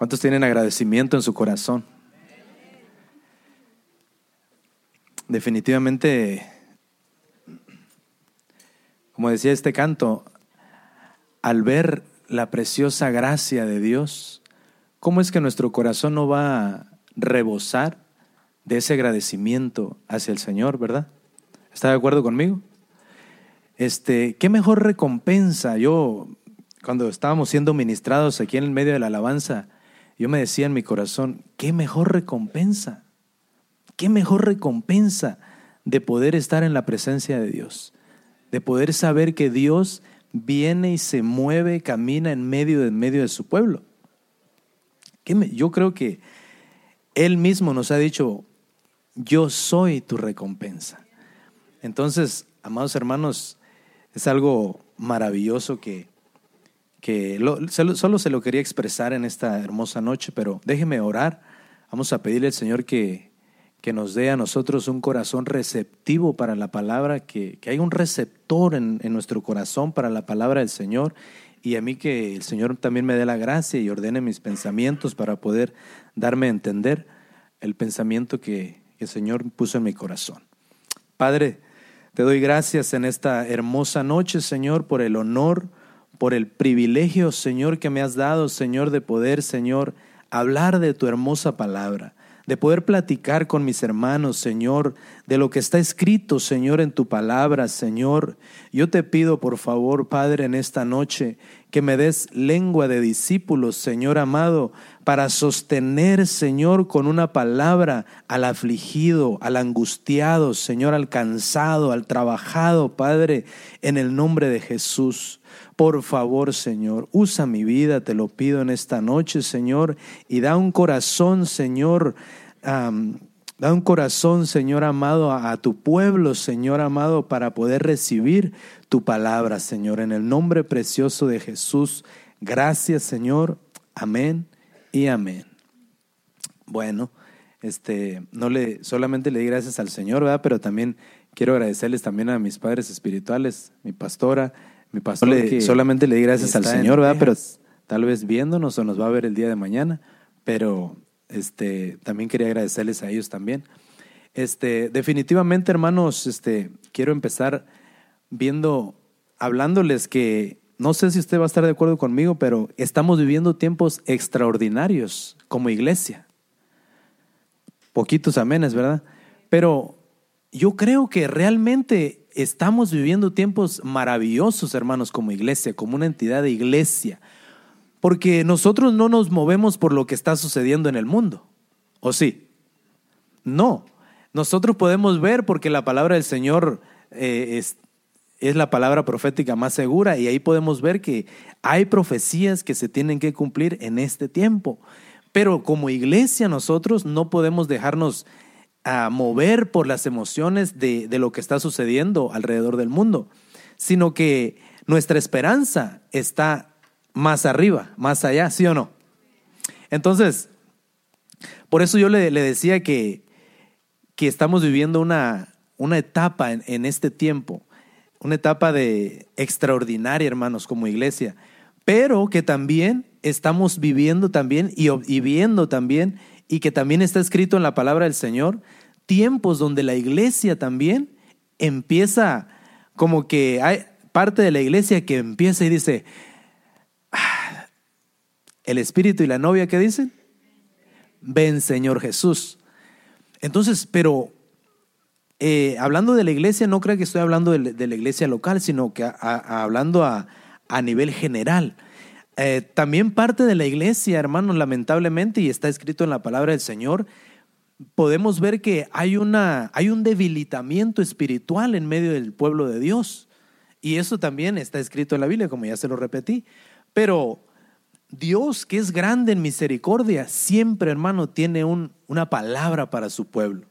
¿Cuántos tienen agradecimiento en su corazón? Definitivamente, como decía este canto, al ver la preciosa gracia de Dios, ¿cómo es que nuestro corazón no va a rebosar de ese agradecimiento hacia el Señor, verdad? ¿Está de acuerdo conmigo? Este, qué mejor recompensa. Yo, cuando estábamos siendo ministrados aquí en el medio de la alabanza, yo me decía en mi corazón, qué mejor recompensa, qué mejor recompensa de poder estar en la presencia de Dios, de poder saber que Dios viene y se mueve, camina en medio, en medio de su pueblo. Yo creo que Él mismo nos ha dicho, yo soy tu recompensa. Entonces, amados hermanos, es algo maravilloso que, que solo, se lo quería expresar en esta hermosa noche, pero déjeme orar. Vamos a pedirle al Señor que, que nos dé a nosotros un corazón receptivo para la palabra, que, que haya un receptor en, en, nuestro corazón para la palabra del Señor y a mí que el Señor también me dé la gracia y ordene mis pensamientos para poder darme a entender el pensamiento que el Señor puso en mi corazón. Padre, te doy gracias en esta hermosa noche, Señor, por el honor, por el privilegio, Señor, que me has dado, Señor, de poder, Señor, hablar de tu hermosa palabra, de poder platicar con mis hermanos, Señor, de lo que está escrito, Señor, en tu palabra, Señor. Yo te pido, por favor, Padre, en esta noche, que me des lengua de discípulos, Señor amado, para sostener, Señor, con una palabra al afligido, al angustiado, Señor, al cansado, al trabajado, Padre, en el nombre de Jesús. Por favor, Señor, usa mi vida, te lo pido en esta noche, Señor, y da un corazón, Señor, Da un corazón, Señor amado, a, tu pueblo, Señor amado, para poder recibir tu palabra, Señor. En el nombre precioso de Jesús. Gracias, Señor. Amén y amén. Bueno, este, no le, solamente le di gracias al Señor, ¿verdad? Pero también quiero agradecerles también a mis padres espirituales, mi pastora, mi pastor, que solamente le di gracias al Señor, ¿verdad? Pero tal vez viéndonos o nos va a ver el día de mañana, pero este, también quería agradecerles a ellos también. Este, definitivamente, hermanos, este, quiero empezar viendo, hablándoles que no sé si usted va a estar de acuerdo conmigo, pero estamos viviendo tiempos extraordinarios como iglesia. Poquitos amenes, ¿verdad? Pero yo creo que realmente estamos viviendo tiempos maravillosos, hermanos, como iglesia, como una entidad de iglesia. Porque nosotros no nos movemos por lo que está sucediendo en el mundo. ¿O sí? No. Nosotros podemos ver porque la palabra del Señor eh, es, es la palabra profética más segura y ahí podemos ver que hay profecías que se tienen que cumplir en este tiempo. Pero como iglesia nosotros no podemos dejarnos a mover por las emociones de, de, lo que está sucediendo alrededor del mundo, sino que nuestra esperanza está más arriba, más allá, ¿sí o no? Entonces, por eso yo le, decía que, que, estamos viviendo una, una etapa en, este tiempo, una etapa de extraordinaria, hermanos, como iglesia, pero que también estamos viviendo también y, y viendo también, y que también está escrito en la palabra del Señor, tiempos donde la iglesia también empieza, como que hay parte de la iglesia que empieza y dice, el espíritu y la novia, ¿qué dicen? Ven, Señor Jesús. Entonces, pero eh, hablando de la iglesia, no creo que estoy hablando de, la iglesia local, sino que hablando a, nivel general. Eh, también parte de la iglesia, hermanos, lamentablemente, y está escrito en la palabra del Señor, podemos ver que hay, una, hay un debilitamiento espiritual en medio del pueblo de Dios. Y eso también está escrito en la Biblia, como ya se lo repetí. Pero Dios, que es grande en misericordia, siempre, hermano, tiene una palabra para su pueblo.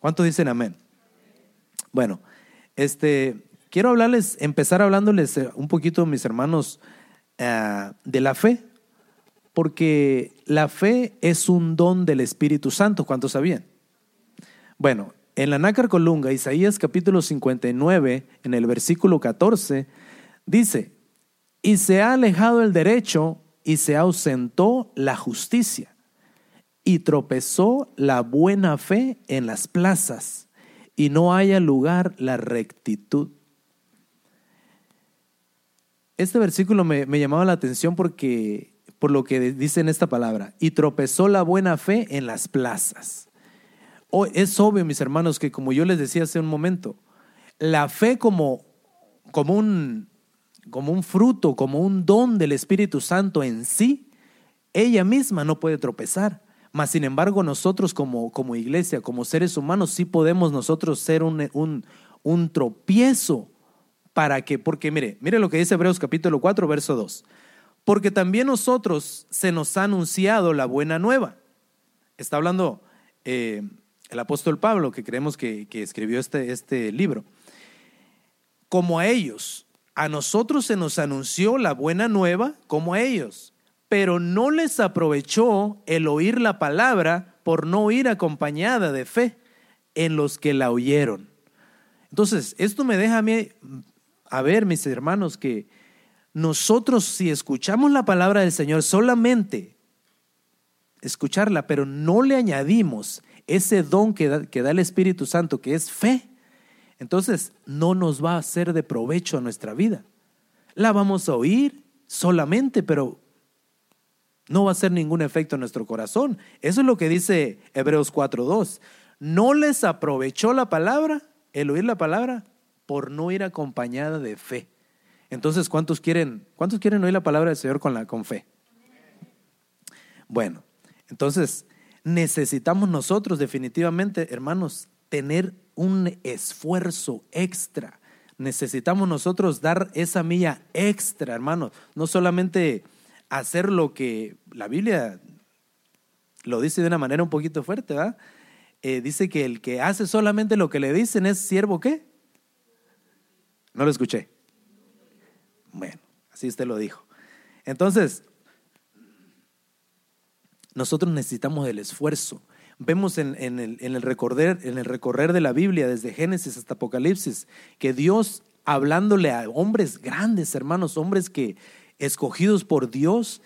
¿Cuántos dicen amén? Bueno, este, quiero hablarles, empezar hablándoles eh, un poquito, mis hermanos, eh, de la fe, porque la fe es un don del Espíritu Santo. ¿Cuántos sabían? Bueno, en la Nácar Colunga, Isaías capítulo 59, en el versículo 14, dice, y se ha alejado el derecho y se ausentó la justicia y tropezó la buena fe en las plazas y no haya lugar la rectitud. Este versículo me, llamaba la atención porque, por lo que dice en esta palabra, y tropezó la buena fe en las plazas. es obvio, mis hermanos, que como yo les decía hace un momento, la fe como, como, un, como un fruto, como un don del Espíritu Santo en sí, ella misma no puede tropezar. Mas, sin embargo, nosotros como, como iglesia, como seres humanos, sí podemos nosotros ser un, un, un tropiezo para que, porque mire, mire lo que dice Hebreos capítulo 4, verso 2. Porque también nosotros se nos ha anunciado la buena nueva. Está hablando eh, el apóstol Pablo, que creemos que, que escribió este, este libro. Como a ellos, a nosotros se nos anunció la buena nueva como a ellos, pero no les aprovechó el oír la palabra por no ir acompañada de fe en los que la oyeron. Entonces, esto me deja a mí a ver, mis hermanos, que nosotros si escuchamos la palabra del Señor solamente escucharla, pero no le añadimos ese don que da, que da el Espíritu Santo, que es fe, entonces no nos va a ser de provecho a nuestra vida. La vamos a oír solamente, pero no va a hacer ningún efecto en nuestro corazón. Eso es lo que dice Hebreos 4.2. No les aprovechó la palabra, el oír la palabra, por no ir acompañada de fe. Entonces, ¿cuántos quieren, cuántos quieren oír la palabra del Señor con, la, con fe? Bueno, entonces necesitamos nosotros definitivamente, hermanos, tener un esfuerzo extra. Necesitamos nosotros dar esa milla extra, hermanos. No solamente hacer lo que la Biblia lo dice de una manera un poquito fuerte, ¿verdad? Eh, dice que el que hace solamente lo que le dicen es siervo, ¿qué? No lo escuché. Bueno, así usted lo dijo. Entonces, nosotros necesitamos el esfuerzo. Vemos en, el, recorrer, en el recorrer de la Biblia, desde Génesis hasta Apocalipsis, que Dios, hablándole a hombres grandes, hermanos, hombres que escogidos por Dios,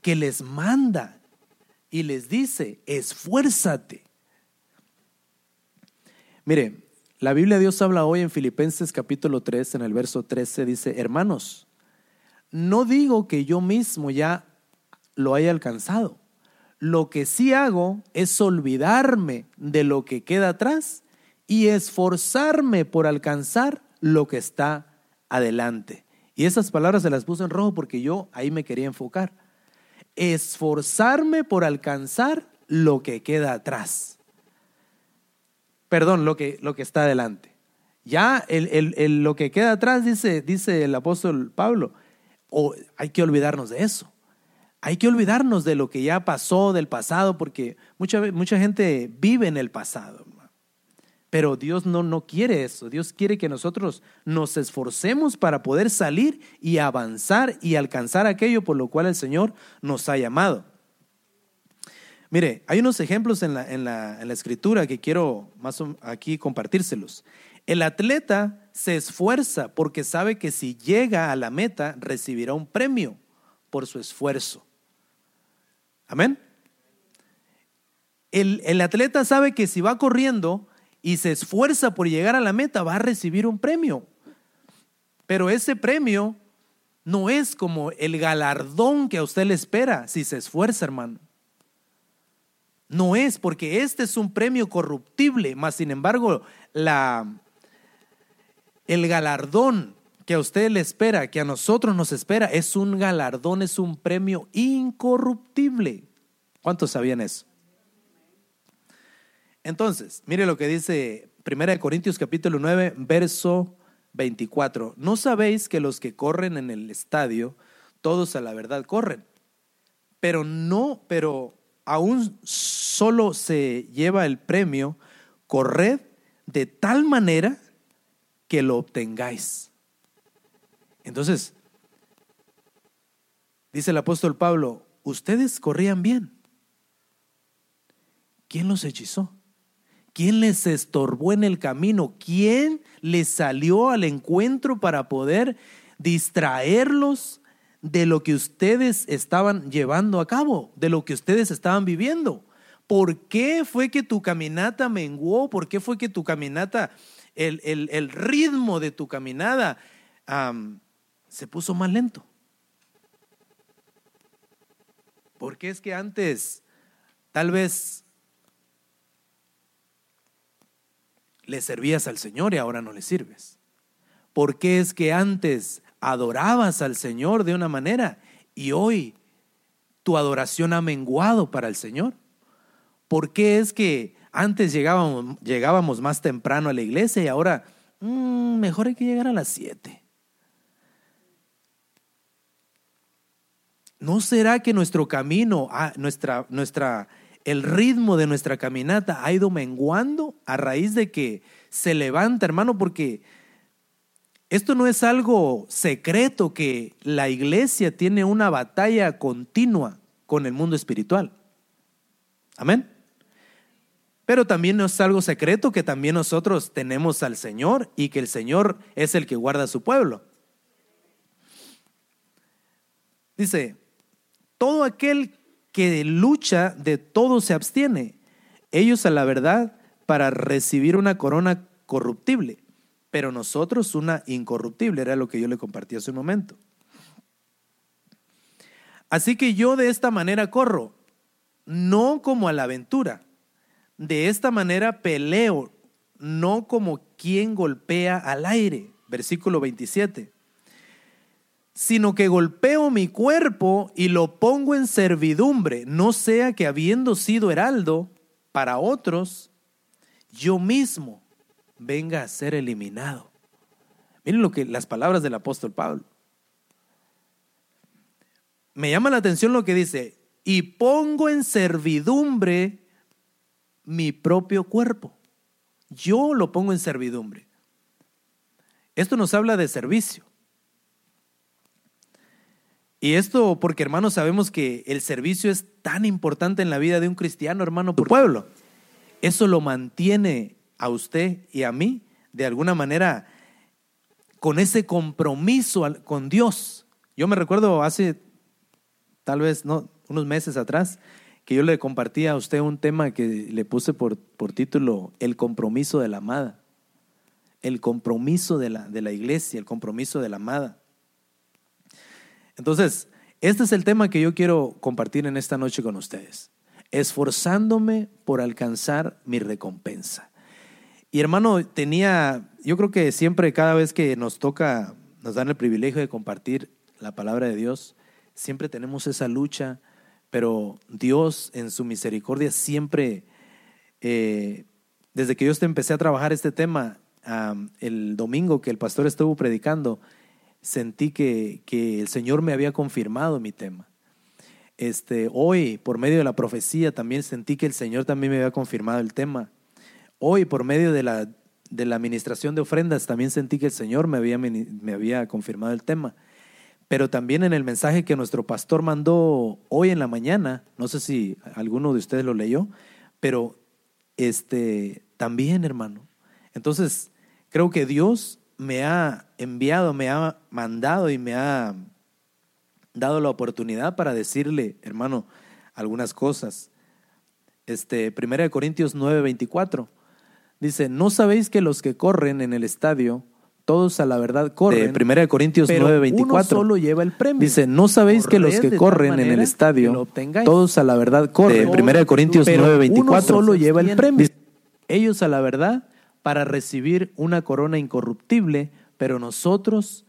que les manda y les dice, esfuérzate. Mire, la Biblia Dios habla hoy en Filipenses capítulo 3, en el verso 13, dice, hermanos, no digo que yo mismo ya lo haya alcanzado. Lo que sí hago es olvidarme de lo que queda atrás y esforzarme por alcanzar lo que está adelante. Y esas palabras se las puse en rojo porque yo ahí me quería enfocar. Esforzarme por alcanzar lo que queda atrás perdón, lo que, lo que está adelante. Ya el, lo que queda atrás, dice, dice el apóstol Pablo, hay que olvidarnos de eso. Hay que olvidarnos de lo que ya pasó, del pasado, porque mucha, mucha gente vive en el pasado. Pero Dios no, no quiere eso. Dios quiere que nosotros nos esforcemos para poder salir y avanzar y alcanzar aquello por lo cual el Señor nos ha llamado. Mire, hay unos ejemplos en la, en la, en la escritura que quiero más aquí compartírselos. El atleta se esfuerza porque sabe que si llega a la meta recibirá un premio por su esfuerzo. Amén. El, el, atleta sabe que si va corriendo y se esfuerza por llegar a la meta va a recibir un premio. Pero ese premio no es como el galardón que a usted le espera si se esfuerza, hermano. No es, porque este es un premio corruptible, más sin embargo, la, el galardón que a usted le espera, que a nosotros nos espera, es un galardón, es un premio incorruptible. ¿Cuántos sabían eso? Entonces, mire lo que dice 1 Corintios capítulo 9, verso 24. ¿No sabéis que los que corren en el estadio, todos a la verdad corren? Pero no, pero aún solo se lleva el premio, corred de tal manera que lo obtengáis. Entonces, dice el apóstol Pablo, ustedes corrían bien. ¿Quién los hechizó? ¿Quién les estorbó en el camino? ¿Quién les salió al encuentro para poder distraerlos de lo que ustedes estaban llevando a cabo, de lo que ustedes estaban viviendo. ¿Por qué fue que tu caminata menguó? ¿Por qué fue que tu caminata, el, ritmo de tu caminada se puso más lento? Porque es que antes tal vez le servías al Señor y ahora no le sirves? ¿Por qué es que antes adorabas al Señor de una manera y hoy tu adoración ha menguado para el Señor? ¿Por qué es que antes llegábamos, más temprano a la iglesia y ahora mm, mejor hay que llegar a las siete? ¿No será que nuestro camino, nuestra, nuestra el ritmo de nuestra caminata ha ido menguando a raíz de que se levanta, hermano, porque esto no es algo secreto que la iglesia tiene una batalla continua con el mundo espiritual. Amén. Pero también no es algo secreto que también nosotros tenemos al Señor y que el Señor es el que guarda a su pueblo. Dice, todo aquel que lucha de todo se abstiene. Ellos a la verdad para recibir una corona corruptible, pero nosotros una incorruptible, era lo que yo le compartí hace un momento. Así que yo de esta manera corro, no como a la aventura. De esta manera peleo, no como quien golpea al aire. Versículo 27 sino que golpeo mi cuerpo y lo pongo en servidumbre, no sea que habiendo sido heraldo para otros, yo mismo venga a ser eliminado. Miren lo que las palabras del apóstol Pablo. Me llama la atención lo que dice, y pongo en servidumbre mi propio cuerpo. Yo lo pongo en servidumbre. Esto nos habla de servicio. Y esto porque, hermanos, sabemos que el servicio es tan importante en la vida de un cristiano, hermano, por pueblo. Eso lo mantiene a usted y a mí, de alguna manera, con ese compromiso con Dios. Yo me recuerdo hace, tal vez, no, unos meses atrás, que yo le compartí a usted un tema que le puse por, por título El compromiso de la amada. El compromiso de la, de la iglesia, el compromiso de la amada. Entonces, este es el tema que yo quiero compartir en esta noche con ustedes. Esforzándome por alcanzar mi recompensa. Y hermano, tenía, yo creo que siempre, cada vez que nos toca, nos dan el privilegio de compartir la palabra de Dios, siempre tenemos esa lucha, pero Dios en su misericordia siempre, eh, desde que yo empecé a trabajar este tema, el domingo que el pastor estuvo predicando, sentí que, el Señor me había confirmado mi tema. Este, hoy, por medio de la profecía, también sentí que el Señor también me había confirmado el tema. Hoy, por medio de la, de la administración de ofrendas, también sentí que el Señor me había, me había confirmado el tema. Pero también en el mensaje que nuestro pastor mandó hoy en la mañana, no sé si alguno de ustedes lo leyó, pero este, también, hermano. Entonces, creo que Dios me ha enviado, me ha mandado y me ha dado la oportunidad para decirle, hermano, algunas cosas. Este, 1 Corintios 9:24 dice, "No sabéis que los que corren en el estadio todos a la verdad corren. De 1 Corintios 9:24. solo lleva el premio. Dice, no sabéis que los que corren en el estadio, todos a la verdad corren. De 1 Corintios 9:24. solo lleva el premio. ellos a la verdad para recibir una corona incorruptible, pero nosotros,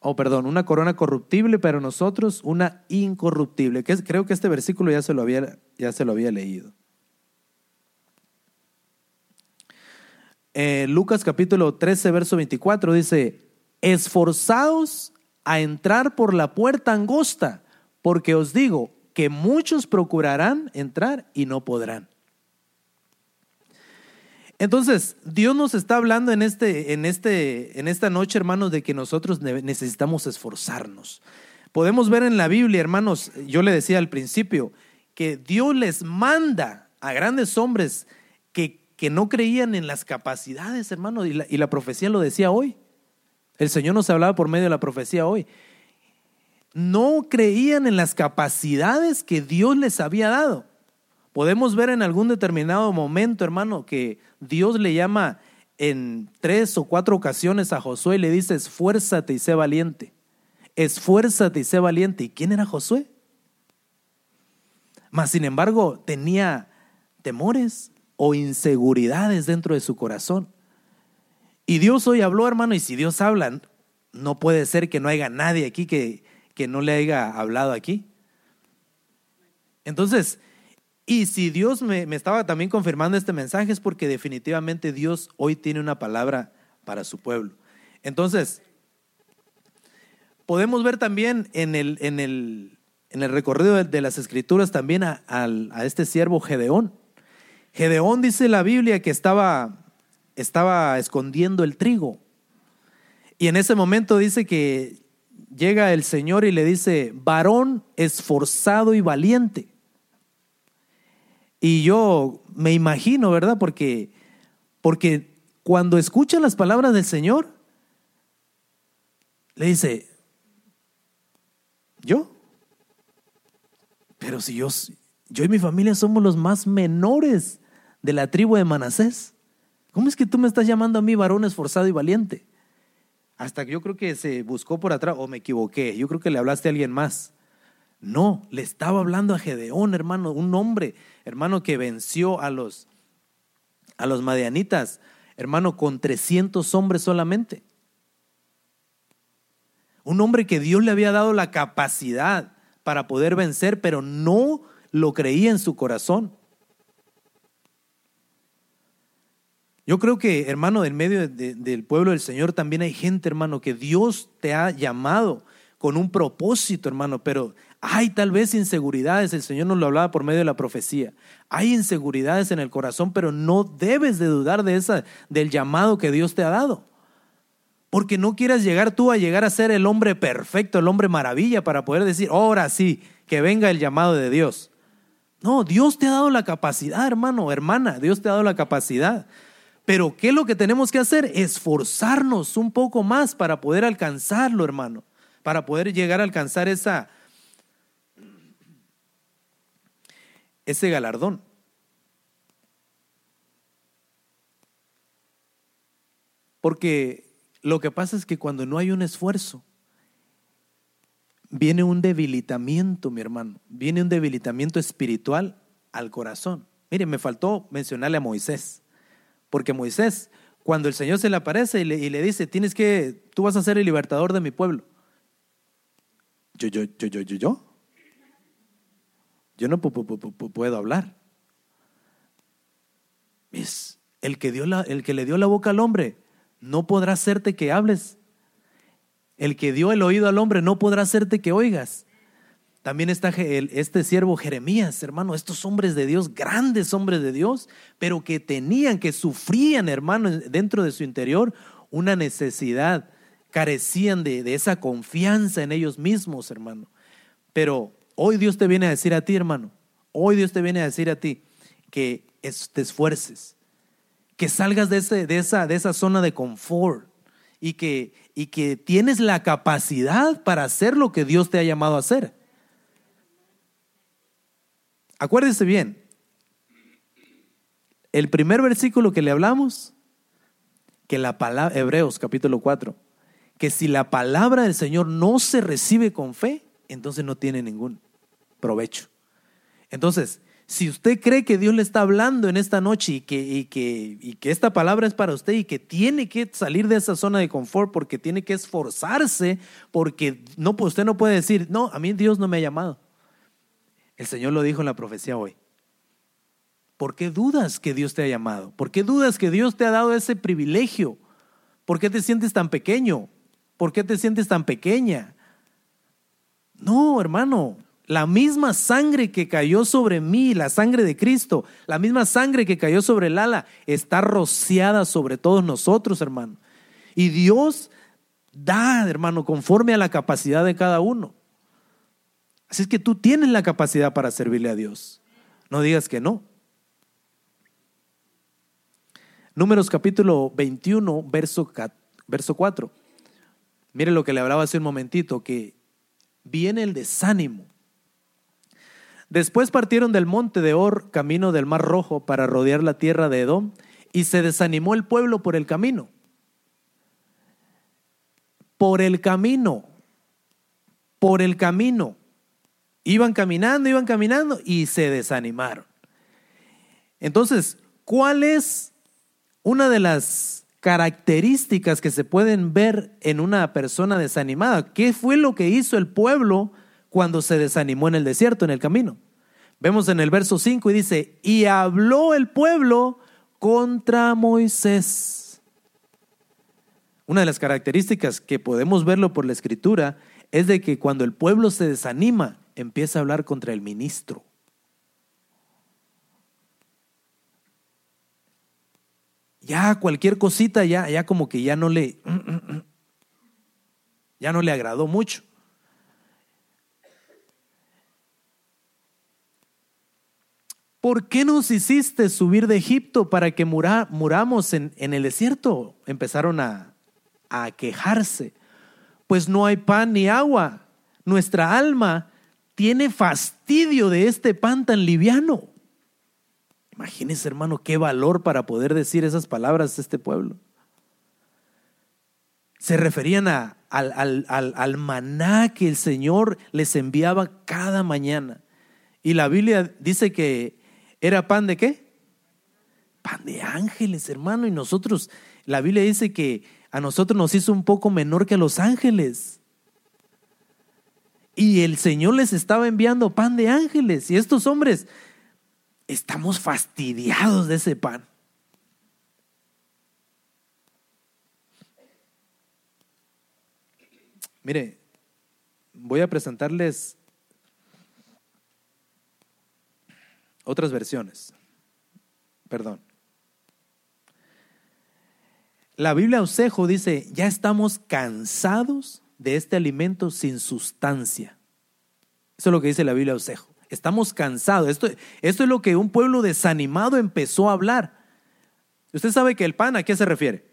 oh perdón, una corona corruptible, pero nosotros una incorruptible. Que creo que este versículo ya se lo había, ya se lo había leído. Eh, Lucas capítulo 13, verso 24 dice, esforzaos a entrar por la puerta angosta, porque os digo que muchos procurarán entrar y no podrán. Entonces, Dios nos está hablando en, este, en, este, en esta noche, hermanos, de que nosotros necesitamos esforzarnos. Podemos ver en la Biblia, hermanos, yo le decía al principio, que Dios les manda a grandes hombres que, que no creían en las capacidades, la, y la profecía lo decía hoy. El Señor nos hablaba por medio de la profecía hoy, no creían en las capacidades que Dios les había dado. Podemos ver en algún determinado momento, hermano, que Dios le llama en tres o cuatro ocasiones a Josué y le dice, esfuérzate y sé valiente. Esfuérzate y sé valiente. ¿Y quién era Josué? Mas, sin embargo, tenía temores o inseguridades dentro de su corazón. Y Dios hoy habló, hermano, y si Dios habla, no puede ser que no haya nadie aquí que, que no le haya hablado aquí. Entonces, y si Dios me, me, estaba también confirmando este mensaje es porque definitivamente Dios hoy tiene una palabra para su pueblo. Entonces, podemos ver también en el, en el, en el recorrido de, las escrituras también a, a, este siervo Gedeón. Gedeón dice la Biblia que estaba, estaba escondiendo el trigo. Y en ese momento dice que llega el Señor y le dice, varón esforzado y valiente. Y yo me imagino, ¿verdad? Porque, porque cuando escucha las palabras del Señor, le dice, ¿yo? Pero si yo, yo y mi familia somos los más menores de la tribu de Manasés, ¿cómo es que tú me estás llamando a mí varón esforzado y valiente? Hasta que yo creo que se buscó por atrás, o me equivoqué, yo creo que le hablaste a alguien más. No, le estaba hablando a Gedeón, hermano, un hombre, hermano, que venció a los, a los madianitas, hermano, con 300 hombres solamente. Un hombre que Dios le había dado la capacidad para poder vencer, pero no lo creía en su corazón. Yo creo que, hermano, del medio del pueblo del Señor también hay gente, hermano, que Dios te ha llamado con un propósito, hermano, pero hay tal vez inseguridades, el Señor nos lo hablaba por medio de la profecía. Hay inseguridades en el corazón, pero no debes de dudar de esa del llamado que Dios te ha dado. Porque no quieras llegar tú a llegar a ser el hombre perfecto, el hombre maravilla para poder decir, ahora sí, que venga el llamado de Dios. No, Dios te ha dado la capacidad, hermano, hermana, Dios te ha dado la capacidad. Pero ¿qué es lo que tenemos que hacer? Esforzarnos un poco más para poder alcanzarlo, hermano, para poder llegar a alcanzar esa, ese galardón. Porque lo que pasa es que cuando no hay un esfuerzo, viene un debilitamiento, mi hermano, viene un debilitamiento espiritual al corazón. Mire, me faltó mencionarle a Moisés, porque Moisés, cuando el Señor se le aparece y le, dice, tienes que, tú vas a ser el libertador de mi pueblo. Yo, yo, yo, yo, yo, yo. Yo no puedo hablar. Es el que, dio la, el que le dio la boca al hombre no podrá hacerte que hables. El que dio el oído al hombre no podrá hacerte que oigas. También está este siervo Jeremías, hermano, estos hombres de Dios, grandes hombres de Dios, pero que tenían, que sufrían, hermano, dentro de su interior una necesidad, carecían de, de esa confianza en ellos mismos, hermano. Pero hoy Dios te viene a decir a ti, hermano, hoy Dios te viene a decir a ti que te esfuerces, que salgas de, ese, de, esa, de esa zona de confort y que, y que tienes la capacidad para hacer lo que Dios te ha llamado a hacer. Acuérdese bien, el primer versículo que le hablamos, que la palabra, Hebreos capítulo 4, que si la palabra del Señor no se recibe con fe, entonces no tiene ningún provecho. Entonces, si usted cree que Dios le está hablando en esta noche y que, que, que esta palabra es para usted y que tiene que salir de esa zona de confort porque tiene que esforzarse, porque no, pues usted no puede decir, no, a mí Dios no me ha llamado. El Señor lo dijo en la profecía hoy. ¿Por qué dudas que Dios te ha llamado? ¿Por qué dudas que Dios te ha dado ese privilegio? ¿Por qué te sientes tan pequeño? ¿Por qué te sientes tan pequeña? No, hermano, la misma sangre que cayó sobre mí, la sangre de Cristo, la misma sangre que cayó sobre el ala, está rociada sobre todos nosotros, hermano. Y Dios da, hermano, conforme a la capacidad de cada uno. Así es que tú tienes la capacidad para servirle a Dios. No digas que no. Números capítulo 21, verso, verso 4. Mire lo que le hablaba hace un momentito, que viene el desánimo. Después partieron del monte de Or, camino del Mar Rojo, para rodear la tierra de Edom, y se desanimó el pueblo por el camino. Por el camino, por el camino. Iban caminando, iban caminando y se desanimaron. Entonces, ¿cuál es una de las características que se pueden ver en una persona desanimada? ¿Qué fue lo que hizo el pueblo cuando se desanimó en el desierto, en el camino? Vemos en el verso 5 y dice, y habló el pueblo contra Moisés. Una de las características que podemos verlo por la escritura es de que cuando el pueblo se desanima, empieza a hablar contra el ministro. Ya cualquier cosita, ya, ya como que ya no le, ya no le agradó mucho. ¿Por qué nos hiciste subir de Egipto para que muramos en, en, el desierto? Empezaron a, a quejarse. Pues no hay pan ni agua. Nuestra alma tiene fastidio de este pan tan liviano. Imagínense, hermano, qué valor para poder decir esas palabras a este pueblo. Se referían a, al, al, al, maná que el Señor les enviaba cada mañana. Y la Biblia dice que era pan de qué? Pan de ángeles, hermano. Y nosotros, la Biblia dice que a nosotros nos hizo un poco menor que a los ángeles. Y el Señor les estaba enviando pan de ángeles. Y estos hombres, estamos fastidiados de ese pan. Mire, voy a presentarles otras versiones. Perdón. La Biblia Osejo dice, ya estamos cansados de este alimento sin sustancia. Eso es lo que dice la Biblia Osejo. Estamos cansados. Esto, esto es lo que un pueblo desanimado empezó a hablar. Usted sabe que el pan, ¿a qué se refiere?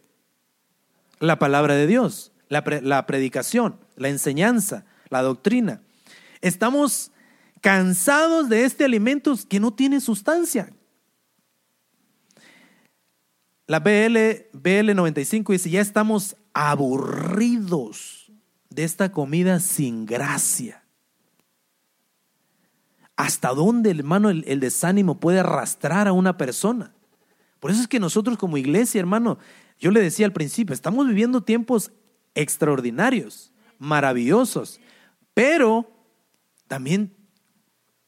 La palabra de Dios, la, la predicación, la enseñanza, la doctrina. Estamos cansados de este alimento que no tiene sustancia. La BL, BL 95 dice, ya estamos aburridos esta comida sin gracia. ¿Hasta dónde, hermano, el, el desánimo puede arrastrar a una persona? Por eso es que nosotros como iglesia, hermano, yo le decía al principio, estamos viviendo tiempos extraordinarios, maravillosos, pero también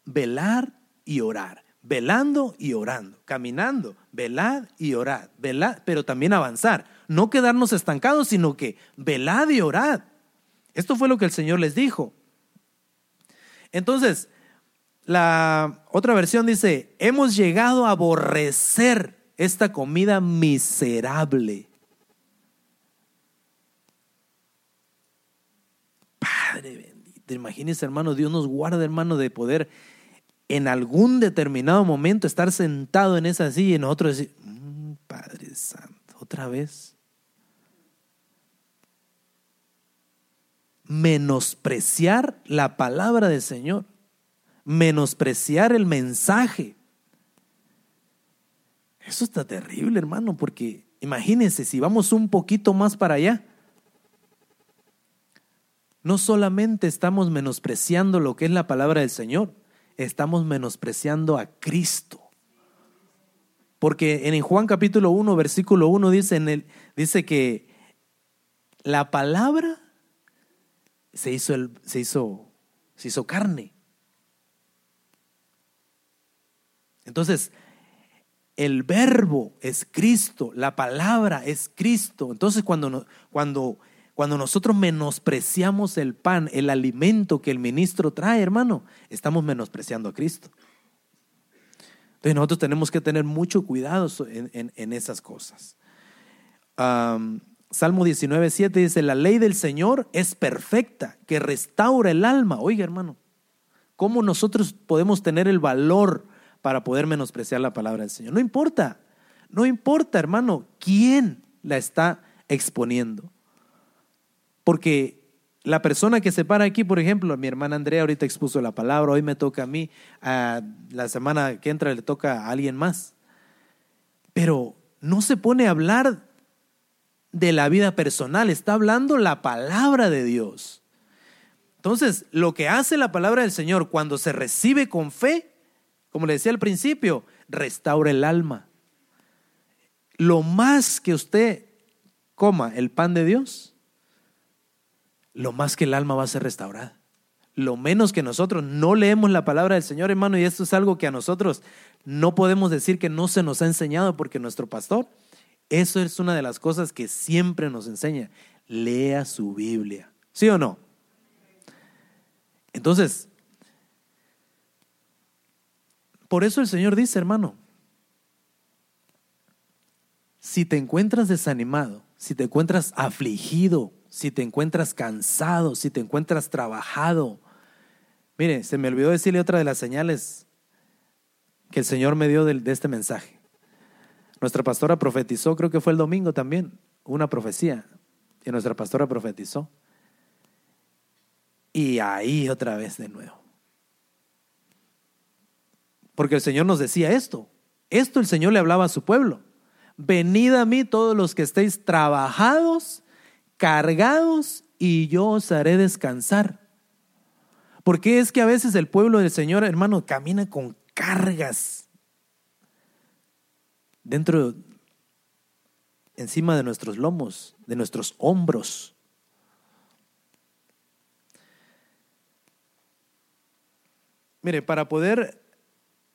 velar y orar, velando y orando, caminando, velad y orad, velad, pero también avanzar, no quedarnos estancados, sino que velad y orad. Esto fue lo que el Señor les dijo. Entonces, la otra versión dice, hemos llegado a aborrecer esta comida miserable. Padre bendito, imagínense hermano, Dios nos guarda hermano de poder en algún determinado momento estar sentado en esa silla y nosotros decir, mm, Padre Santo, otra vez. Menospreciar la palabra del Señor, menospreciar el mensaje. Eso está terrible, hermano, porque imagínense si vamos un poquito más para allá. No solamente estamos menospreciando lo que es la palabra del Señor, estamos menospreciando a Cristo. Porque en Juan capítulo 1, versículo 1 dice, en el, dice que la palabra se hizo, el, se hizo, se hizo carne. Entonces, el verbo es Cristo, la palabra es Cristo. Entonces, cuando, cuando, cuando nosotros menospreciamos el pan, el alimento que el ministro trae, hermano, estamos menospreciando a Cristo. Entonces, nosotros tenemos que tener mucho cuidado en, en, esas cosas. Salmo 19, 7 dice, la ley del Señor es perfecta, que restaura el alma. Oiga, hermano, ¿cómo nosotros podemos tener el valor para poder menospreciar la palabra del Señor? No importa, no importa, hermano, quién la está exponiendo. Porque la persona que se para aquí, por ejemplo, mi hermana Andrea ahorita expuso la palabra, hoy me toca a mí, la semana que entra le toca a alguien más. Pero no se pone a hablar de la vida personal, está hablando la palabra de Dios. Entonces, lo que hace la palabra del Señor cuando se recibe con fe, como le decía al principio, restaura el alma. Lo más que usted coma el pan de Dios, lo más que el alma va a ser restaurada. Lo menos que nosotros no leemos la palabra del Señor, hermano, y esto es algo que a nosotros no podemos decir que no se nos ha enseñado porque nuestro pastor, eso es una de las cosas que siempre nos enseña. Lea su Biblia. ¿Sí o no? Entonces, por eso el Señor dice, hermano, si te encuentras desanimado, si te encuentras afligido, si te encuentras cansado, si te encuentras trabajado. Mire, se me olvidó decirle otra de las señales que el Señor me dio de, de este mensaje. Nuestra pastora profetizó, creo que fue el domingo también, una profecía. Y nuestra pastora profetizó. Y ahí otra vez de nuevo. Porque el Señor nos decía esto. Esto el Señor le hablaba a su pueblo. Venid a mí todos los que estéis trabajados, cargados, y yo os haré descansar. Porque es que a veces el pueblo del Señor, hermano, camina con cargas dentro, encima de nuestros lomos, de nuestros hombros. Mire, para poder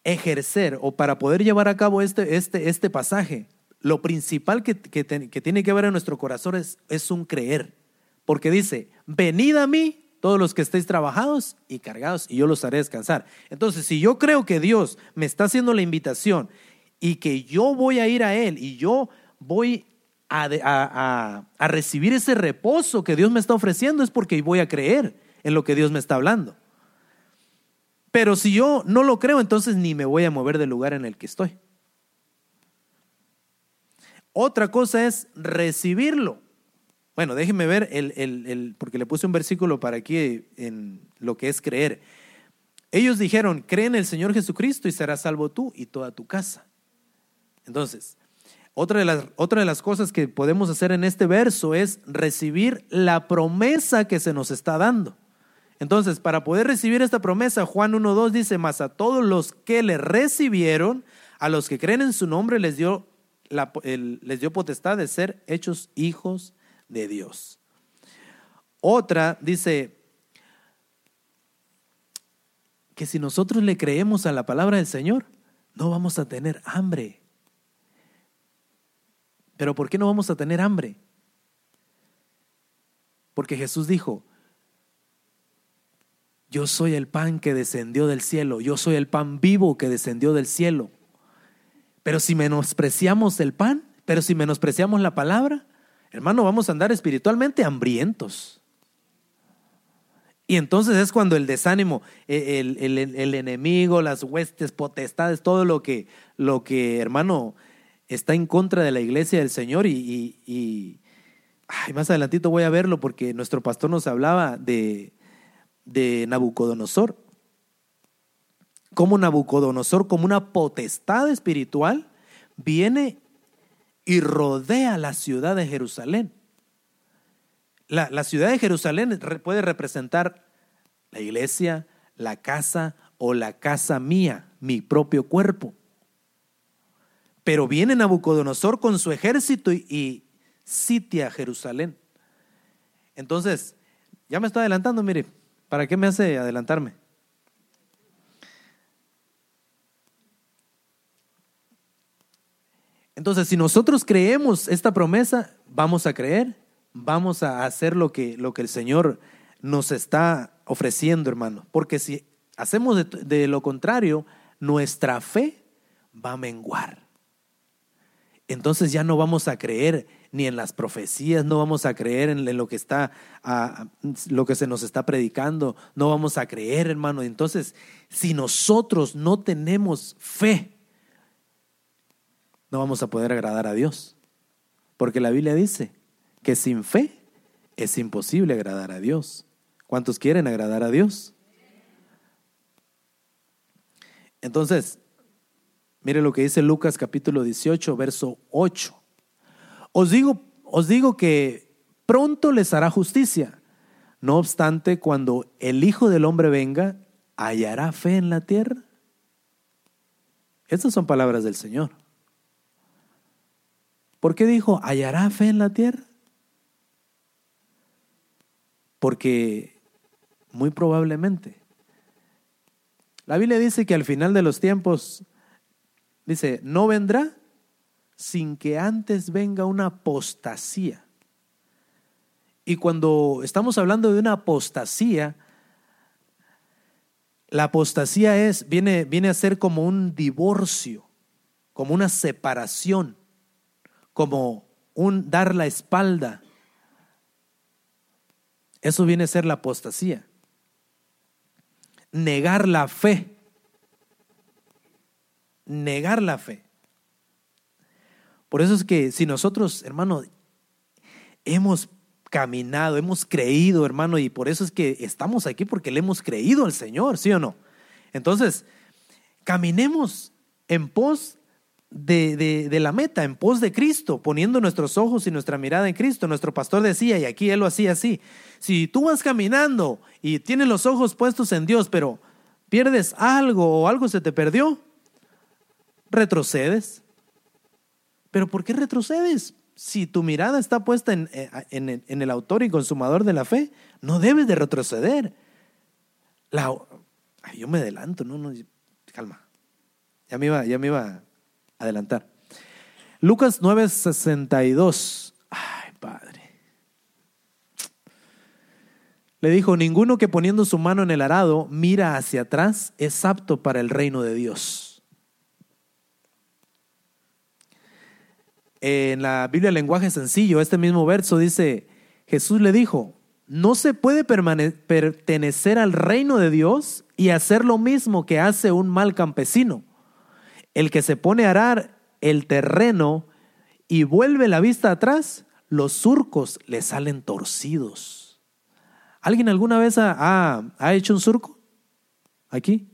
ejercer o para poder llevar a cabo este, este, este pasaje, lo principal que, tiene que haber en nuestro corazón es, es un creer. Porque dice, venid a mí todos los que estéis trabajados y cargados y yo los haré descansar. Entonces, si yo creo que Dios me está haciendo la invitación y que yo voy a ir a Él y yo voy a, a, recibir ese reposo que Dios me está ofreciendo, es porque voy a creer en lo que Dios me está hablando. Pero si yo no lo creo, entonces ni me voy a mover del lugar en el que estoy. Otra cosa es recibirlo. Bueno, déjenme ver, el, porque le puse un versículo para aquí en lo que es creer. Ellos dijeron, cree en el Señor Jesucristo y serás salvo tú y toda tu casa. Entonces, otra de, las, de las cosas que podemos hacer en este verso es recibir la promesa que se nos está dando. Entonces, para poder recibir esta promesa, Juan 1.2 dice, más a todos los que le recibieron, a los que creen en su nombre, les dio les dio potestad de ser hechos hijos de Dios. Otra dice que si nosotros le creemos a la palabra del Señor, no vamos a tener hambre. Pero ¿por qué no vamos a tener hambre? Porque Jesús dijo, yo soy el pan que descendió del cielo, yo soy el pan vivo que descendió del cielo. Pero si menospreciamos el pan, pero si menospreciamos la palabra, hermano, vamos a andar espiritualmente hambrientos. Y entonces es cuando el desánimo, e, el, enemigo, las huestes, potestades, todo lo que, lo que, hermano, está en contra de la iglesia del Señor y, y, más adelantito voy a verlo porque nuestro pastor nos hablaba de, de Nabucodonosor como Nabucodonosor, como una potestad espiritual, viene y rodea la ciudad de Jerusalén. La, la, ciudad de Jerusalén puede representar la iglesia, la casa o la casa mía, mi propio cuerpo. Pero viene Nabucodonosor con su ejército y, sitia Jerusalén. Entonces, ya me estoy adelantando, mire, ¿para qué me hace adelantarme? Entonces, si nosotros creemos esta promesa, vamos a creer, vamos a hacer lo que, lo que el Señor nos está ofreciendo, hermano. Porque si hacemos de, lo contrario, nuestra fe va a menguar. Entonces ya no vamos a creer ni en las profecías, no vamos a creer en lo que está, lo que se nos está predicando, no vamos a creer, hermano. Entonces, si nosotros no tenemos fe, no vamos a poder agradar a Dios. Porque la Biblia dice que sin fe es imposible agradar a Dios. ¿Cuántos quieren agradar a Dios? Entonces, mire lo que dice Lucas capítulo 18, verso 8. Os digo, os digo que pronto les hará justicia. No obstante, cuando el Hijo del Hombre venga, ¿hallará fe en la tierra? Estas son palabras del Señor. ¿Por qué dijo, hallará fe en la tierra? Porque muy probablemente. La Biblia dice que al final de los tiempos, dice, no vendrá sin que antes venga una apostasía. Y cuando estamos hablando de una apostasía, la apostasía es, viene, viene a ser como un divorcio, como una separación, como un dar la espalda. Eso viene a ser la apostasía. Negar la fe. Negar la fe. Por eso es que si nosotros, hermano, hemos caminado, hemos creído, hermano, y por eso es que estamos aquí porque le hemos creído al Señor, ¿sí o no? Entonces, caminemos en pos de, de, la meta, en pos de Cristo, poniendo nuestros ojos y nuestra mirada en Cristo. Nuestro pastor decía, y aquí él lo hacía así, si tú vas caminando y tienes los ojos puestos en Dios, pero pierdes algo o algo se te perdió, retrocedes. ¿Pero por qué retrocedes? si tu mirada está puesta eh, en, el autor y consumador de la fe, no debes de retroceder. Yo me adelanto, no, no, calma. Ya me iba, ya me iba a adelantar. Lucas 9:62. Ay, Padre. Le dijo, ninguno que poniendo su mano en el arado mira hacia atrás es apto para el reino de Dios. En la Biblia lenguaje sencillo, este mismo verso dice, Jesús le dijo, no se puede pertenecer al reino de Dios y hacer lo mismo que hace un mal campesino. El que se pone a arar el terreno y vuelve la vista atrás, los surcos le salen torcidos. ¿Alguien alguna vez ha, hecho un surco? ¿Aquí?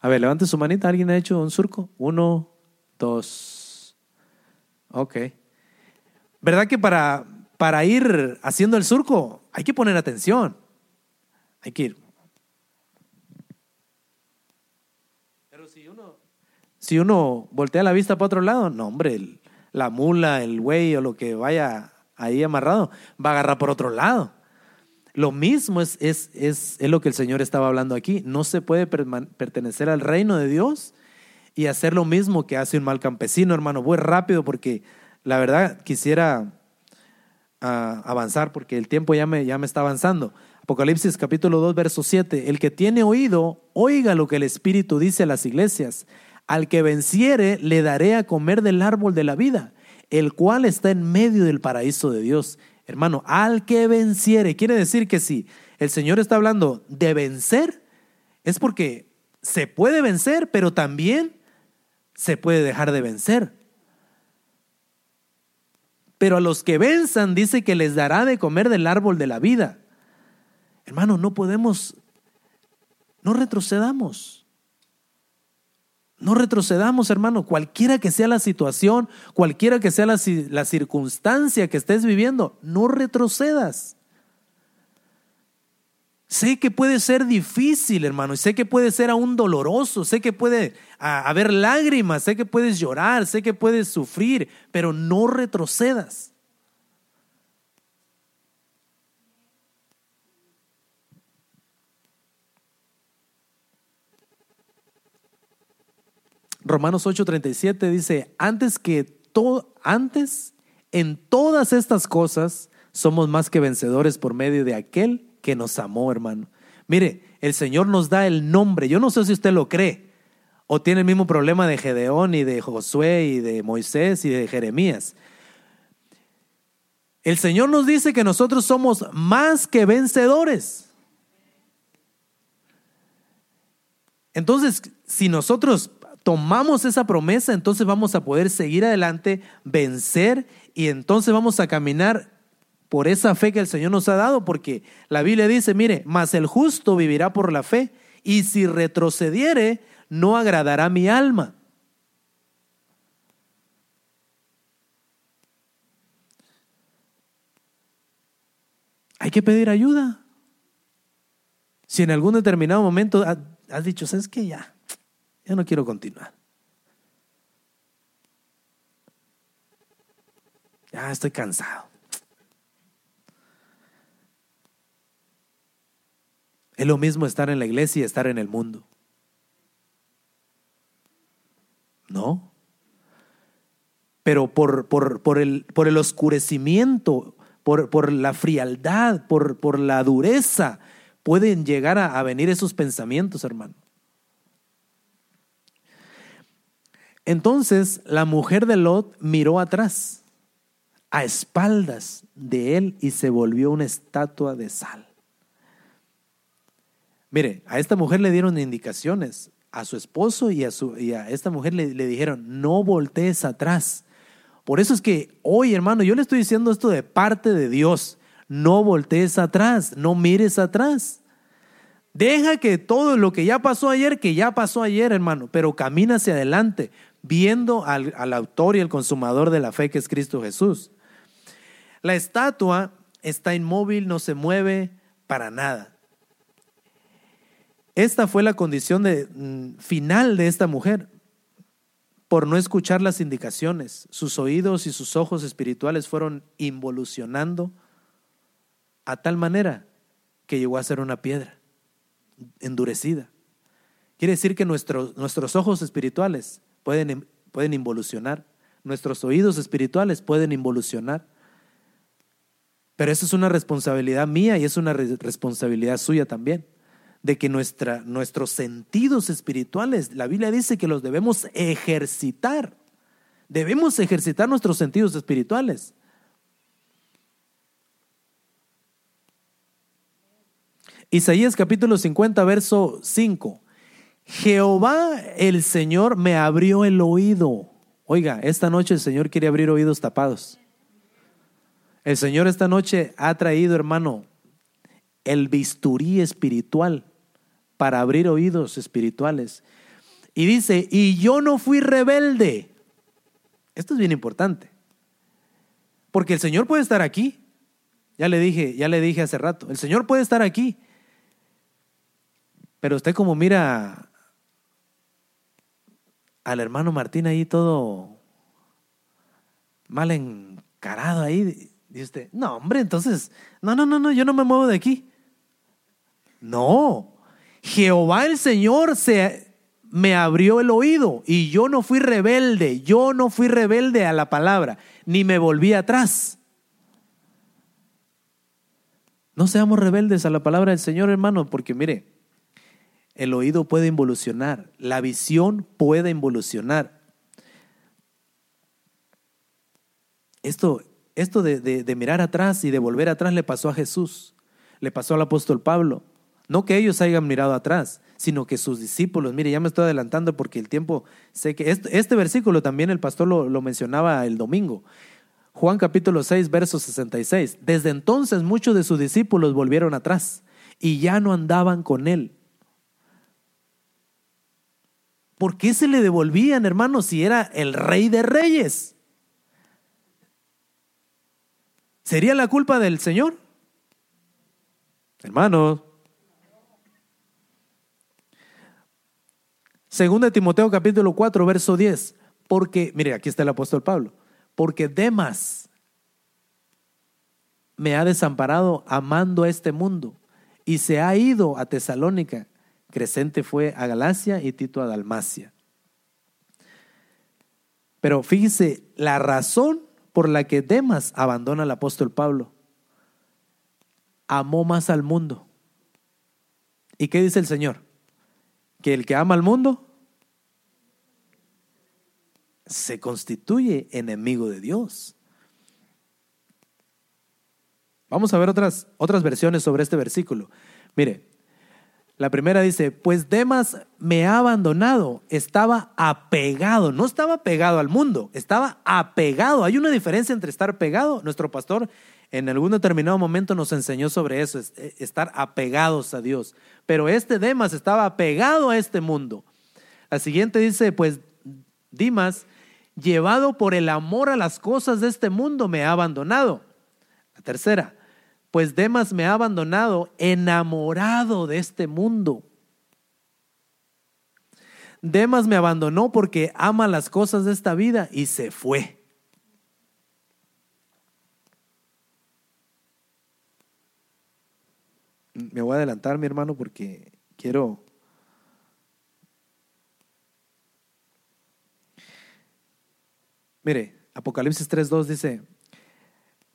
A ver, levante su manita. ¿Alguien ha hecho un surco? Uno, dos, Ok. ¿Verdad que para, para ir haciendo el surco hay que poner atención? Hay que ir. Pero si uno, si uno voltea la vista para otro lado, no, hombre, la mula, el güey o lo que vaya ahí amarrado va a agarrar por otro lado. Lo mismo es, es, es, es lo que el Señor estaba hablando aquí. No se puede pertenecer al reino de Dios y hacer lo mismo que hace un mal campesino, hermano. Voy rápido porque la verdad quisiera ah, avanzar porque el tiempo ya me, ya me está avanzando. Apocalipsis capítulo 2, verso 7. El que tiene oído, oiga lo que el Espíritu dice a las iglesias. Al que venciere, le daré a comer del árbol de la vida, el cual está en medio del paraíso de Dios. Hermano, al que venciere, quiere decir que si el Señor está hablando de vencer, es porque se puede vencer, pero también se puede dejar de vencer. Pero a los que venzan dice que les dará de comer del árbol de la vida. Hermano, no podemos, no retrocedamos. No retrocedamos, hermano, cualquiera que sea la situación, cualquiera que sea la, la circunstancia que estés viviendo, no retrocedas. Sé que puede ser difícil, hermano, y sé que puede ser aún doloroso, sé que puede haber lágrimas, sé que puedes llorar, sé que puedes sufrir, pero no retrocedas. Romanos 8:37 dice, antes que todo, antes en todas estas cosas somos más que vencedores por medio de aquel que nos amó, hermano. Mire, el Señor nos da el nombre. Yo no sé si usted lo cree o tiene el mismo problema de Gedeón y de Josué y de Moisés y de Jeremías. El Señor nos dice que nosotros somos más que vencedores. Entonces, si nosotros tomamos esa promesa, entonces vamos a poder seguir adelante, vencer y entonces vamos a caminar por esa fe que el Señor nos ha dado, porque la Biblia dice, mire, mas el justo vivirá por la fe, y si retrocediere, no agradará mi alma. Hay que pedir ayuda. Si en algún determinado momento has dicho, ¿sabes qué? Ya, ya no quiero continuar. Ya estoy cansado. Es lo mismo estar en la iglesia y estar en el mundo. ¿No? Pero por, por, el, por el, oscurecimiento, por, por la frialdad, por, por, la dureza, pueden llegar a, a venir esos pensamientos, hermano. Entonces la mujer de Lot miró atrás, a espaldas de él, y se volvió una estatua de sal. Mire, a esta mujer le dieron indicaciones, a su esposo y a, su, y a esta mujer le, dijeron, no voltees atrás. Por eso es que hoy, hermano, yo le estoy diciendo esto de parte de Dios. No voltees atrás, no mires atrás. Deja que todo lo que ya pasó ayer, que ya pasó ayer, hermano, pero camina hacia adelante, viendo al, al autor y el consumador de la fe que es Cristo Jesús. La estatua está inmóvil, no se mueve para nada. Esta fue la condición mm, final de esta mujer por no escuchar las indicaciones. Sus oídos y sus ojos espirituales fueron involucionando a tal manera que llegó a ser una piedra endurecida. Quiere decir que nuestros, ojos espirituales pueden, pueden involucionar, nuestros oídos espirituales pueden involucionar. Pero eso es una responsabilidad mía y es una responsabilidad suya también de que nuestra, nuestros sentidos espirituales, la Biblia dice que los debemos ejercitar. Debemos ejercitar nuestros sentidos espirituales. Isaías capítulo 50, verso 5. Jehová el Señor me abrió el oído. Oiga, esta noche el Señor quiere abrir oídos tapados. El Señor esta noche ha traído, hermano, el bisturí espiritual para abrir oídos espirituales. Y dice, y yo no fui rebelde. Esto es bien importante. Porque el Señor puede estar aquí. Ya le dije, ya le dije hace rato, el Señor puede estar aquí. Pero usted como mira al hermano Martín ahí todo mal encarado ahí, dice usted, no, hombre, entonces, no, no, no, no, yo no me muevo de aquí. No, Jehová el Señor se me abrió el oído y yo no fui rebelde, yo no fui rebelde a la palabra, ni me volví atrás. No seamos rebeldes a la palabra del Señor, hermano, porque mire, el oído puede involucionar, la visión puede involucionar. Esto, esto de, de mirar atrás y de volver atrás le pasó a Jesús, le pasó al apóstol Pablo. No que ellos hayan mirado atrás, sino que sus discípulos, mire, ya me estoy adelantando porque el tiempo, sé que este, este versículo también el pastor lo, lo mencionaba el domingo. Juan capítulo 6, verso 66. Desde entonces muchos de sus discípulos volvieron atrás y ya no andaban con él. ¿Por qué se le devolvían, hermanos, si era el rey de reyes? ¿Sería la culpa del Señor? Hermanos, Segunda de Timoteo capítulo 4, verso 10. Porque, mire, aquí está el apóstol Pablo. Porque Demas me ha desamparado amando a este mundo y se ha ido a Tesalónica. Crescente fue a Galacia y Tito a Dalmacia. Pero fíjese la razón por la que Demas abandona al apóstol Pablo. Amó más al mundo. ¿Y qué dice el Señor? Que el que ama al mundo se constituye enemigo de Dios. Vamos a ver otras, otras versiones sobre este versículo. Mire, la primera dice, pues Demas me ha abandonado, estaba apegado, no estaba pegado al mundo, estaba apegado. Hay una diferencia entre estar pegado. Nuestro pastor en algún determinado momento nos enseñó sobre eso, eh, estar apegados a Dios. Pero este Demas estaba apegado a este mundo. La siguiente dice, pues Dimas, llevado por el amor a las cosas de este mundo, me ha abandonado. La tercera, pues Demas me ha abandonado enamorado de este mundo. Demas me abandonó porque ama las cosas de esta vida y se fue. Me voy a adelantar, mi hermano, porque quiero... Mire, Apocalipsis 3.2 dice,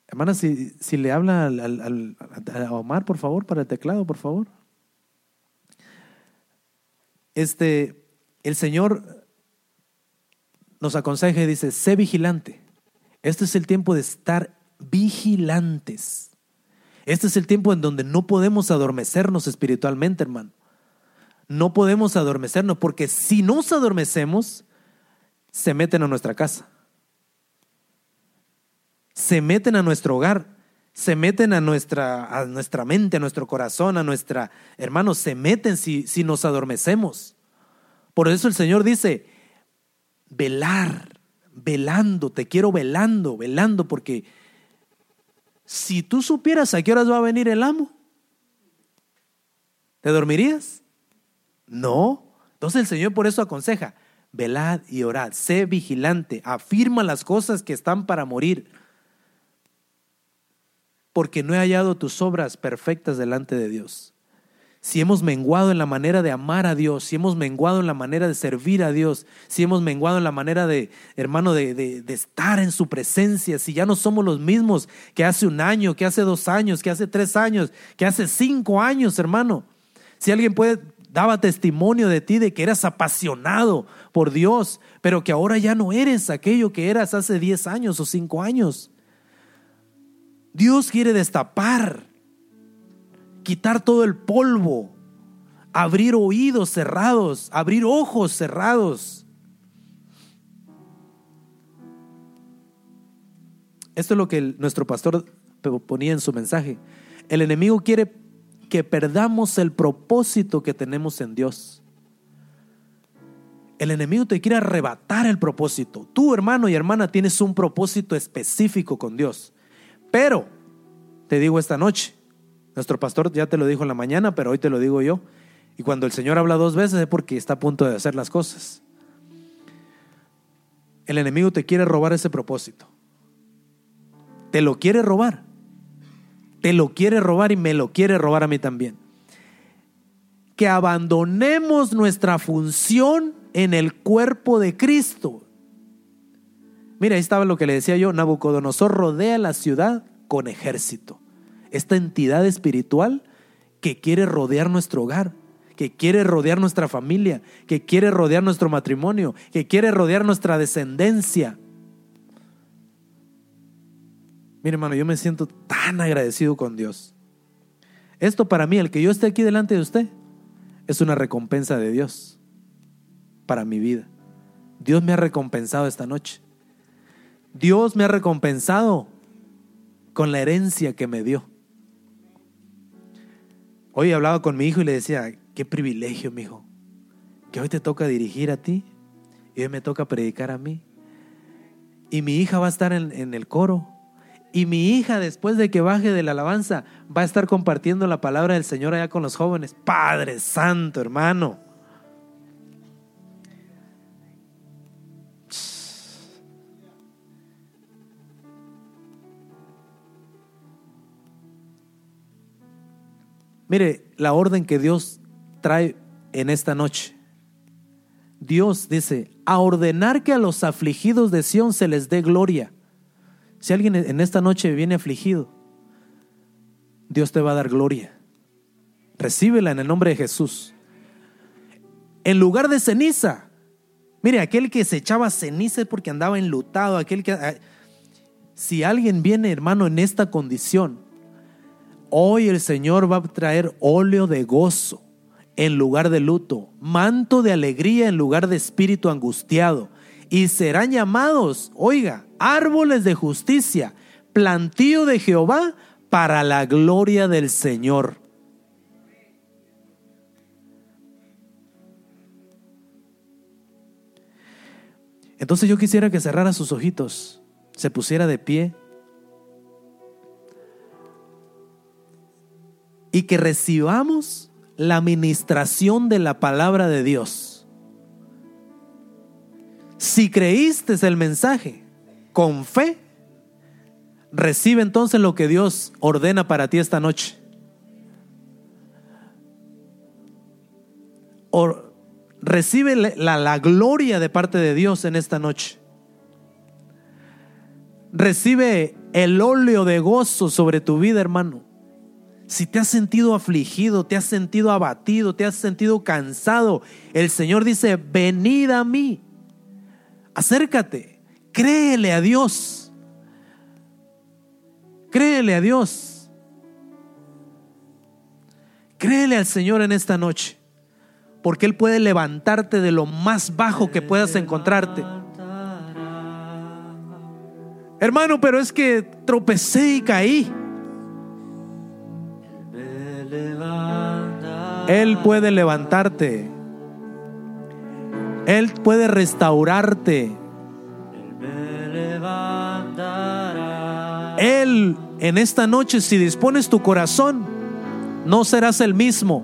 hermana, si, si le habla al, a Omar, por favor, para el teclado, por favor. Este, el Señor nos aconseja y dice, sé vigilante. Este es el tiempo de estar vigilantes. Este es el tiempo en donde no podemos adormecernos espiritualmente, hermano. No podemos adormecernos porque si nos adormecemos, se meten a nuestra casa. Se meten a nuestro hogar, se meten a nuestra, a nuestra mente, a nuestro corazón, a nuestra... Hermanos, se meten si, si nos adormecemos. Por eso el Señor dice, velar, velando, te quiero velando, velando, porque si tú supieras a qué horas va a venir el amo, ¿te dormirías? No. Entonces el Señor por eso aconseja, velad y orad, sé vigilante, afirma las cosas que están para morir, porque no he hallado tus obras perfectas delante de Dios si hemos menguado en la manera de amar a Dios, si hemos menguado en la manera de servir a Dios, si hemos menguado en la manera de, hermano, de, de, estar en su presencia, si ya no somos los mismos que hace un año, que hace dos años, que hace tres años, que hace cinco años, hermano. Si alguien puede, daba testimonio de ti de que eras apasionado por Dios, pero que ahora ya no eres aquello que eras hace diez años o cinco años. Dios quiere destapar quitar todo el polvo, abrir oídos cerrados, abrir ojos cerrados. Esto es lo que nuestro pastor ponía en su mensaje. El enemigo quiere que perdamos el propósito que tenemos en Dios. El enemigo te quiere arrebatar el propósito. Tú, hermano y hermana, tienes un propósito específico con Dios. Pero, te digo esta noche, nuestro pastor ya te lo dijo en la mañana, pero hoy te lo digo yo. Y cuando el Señor habla dos veces es porque está a punto de hacer las cosas. El enemigo te quiere robar ese propósito. Te lo quiere robar. Te lo quiere robar y me lo quiere robar a mí también. Que abandonemos nuestra función en el cuerpo de Cristo. Mira, ahí estaba lo que le decía yo, Nabucodonosor rodea la ciudad con ejército esta entidad espiritual que quiere rodear nuestro hogar, que quiere rodear nuestra familia, que quiere rodear nuestro matrimonio, que quiere rodear nuestra descendencia. Mire hermano, yo me siento tan agradecido con Dios. Esto para mí, el que yo esté aquí delante de usted, es una recompensa de Dios para mi vida. Dios me ha recompensado esta noche. Dios me ha recompensado con la herencia que me dio. Hoy hablaba con mi hijo y le decía, qué privilegio, mi hijo, que hoy te toca dirigir a ti y hoy me toca predicar a mí. Y mi hija va a estar en, en el coro. Y mi hija, después de que baje de la alabanza, va a estar compartiendo la palabra del Señor allá con los jóvenes. Padre Santo, hermano. Mire, la orden que Dios trae en esta noche. Dios dice, a ordenar que a los afligidos de Sión se les dé gloria. Si alguien en esta noche viene afligido, Dios te va a dar gloria. Recíbela en el nombre de Jesús. En lugar de ceniza, mire, aquel que se echaba ceniza porque andaba enlutado, aquel que... Ah, si alguien viene, hermano, en esta condición, Hoy el Señor va a traer óleo de gozo en lugar de luto, manto de alegría en lugar de espíritu angustiado, y serán llamados, oiga, árboles de justicia, plantío de Jehová para la gloria del Señor. Entonces yo quisiera que cerrara sus ojitos, se pusiera de pie y que recibamos la administración de la palabra de Dios. Si creíste el mensaje con fe, recibe entonces lo que Dios ordena para ti esta noche. recibe la, la gloria de parte de Dios en esta noche. Recibe el óleo de gozo sobre tu vida, hermano. Si te has sentido afligido, te has sentido abatido, te has sentido cansado, el Señor dice, venid a mí, acércate, créele a Dios, créele a Dios, créele al Señor en esta noche, porque Él puede levantarte de lo más bajo que puedas encontrarte. Hermano, pero es que tropecé y caí. Él puede levantarte. Él puede restaurarte. Él en esta noche, si dispones tu corazón, no serás el mismo.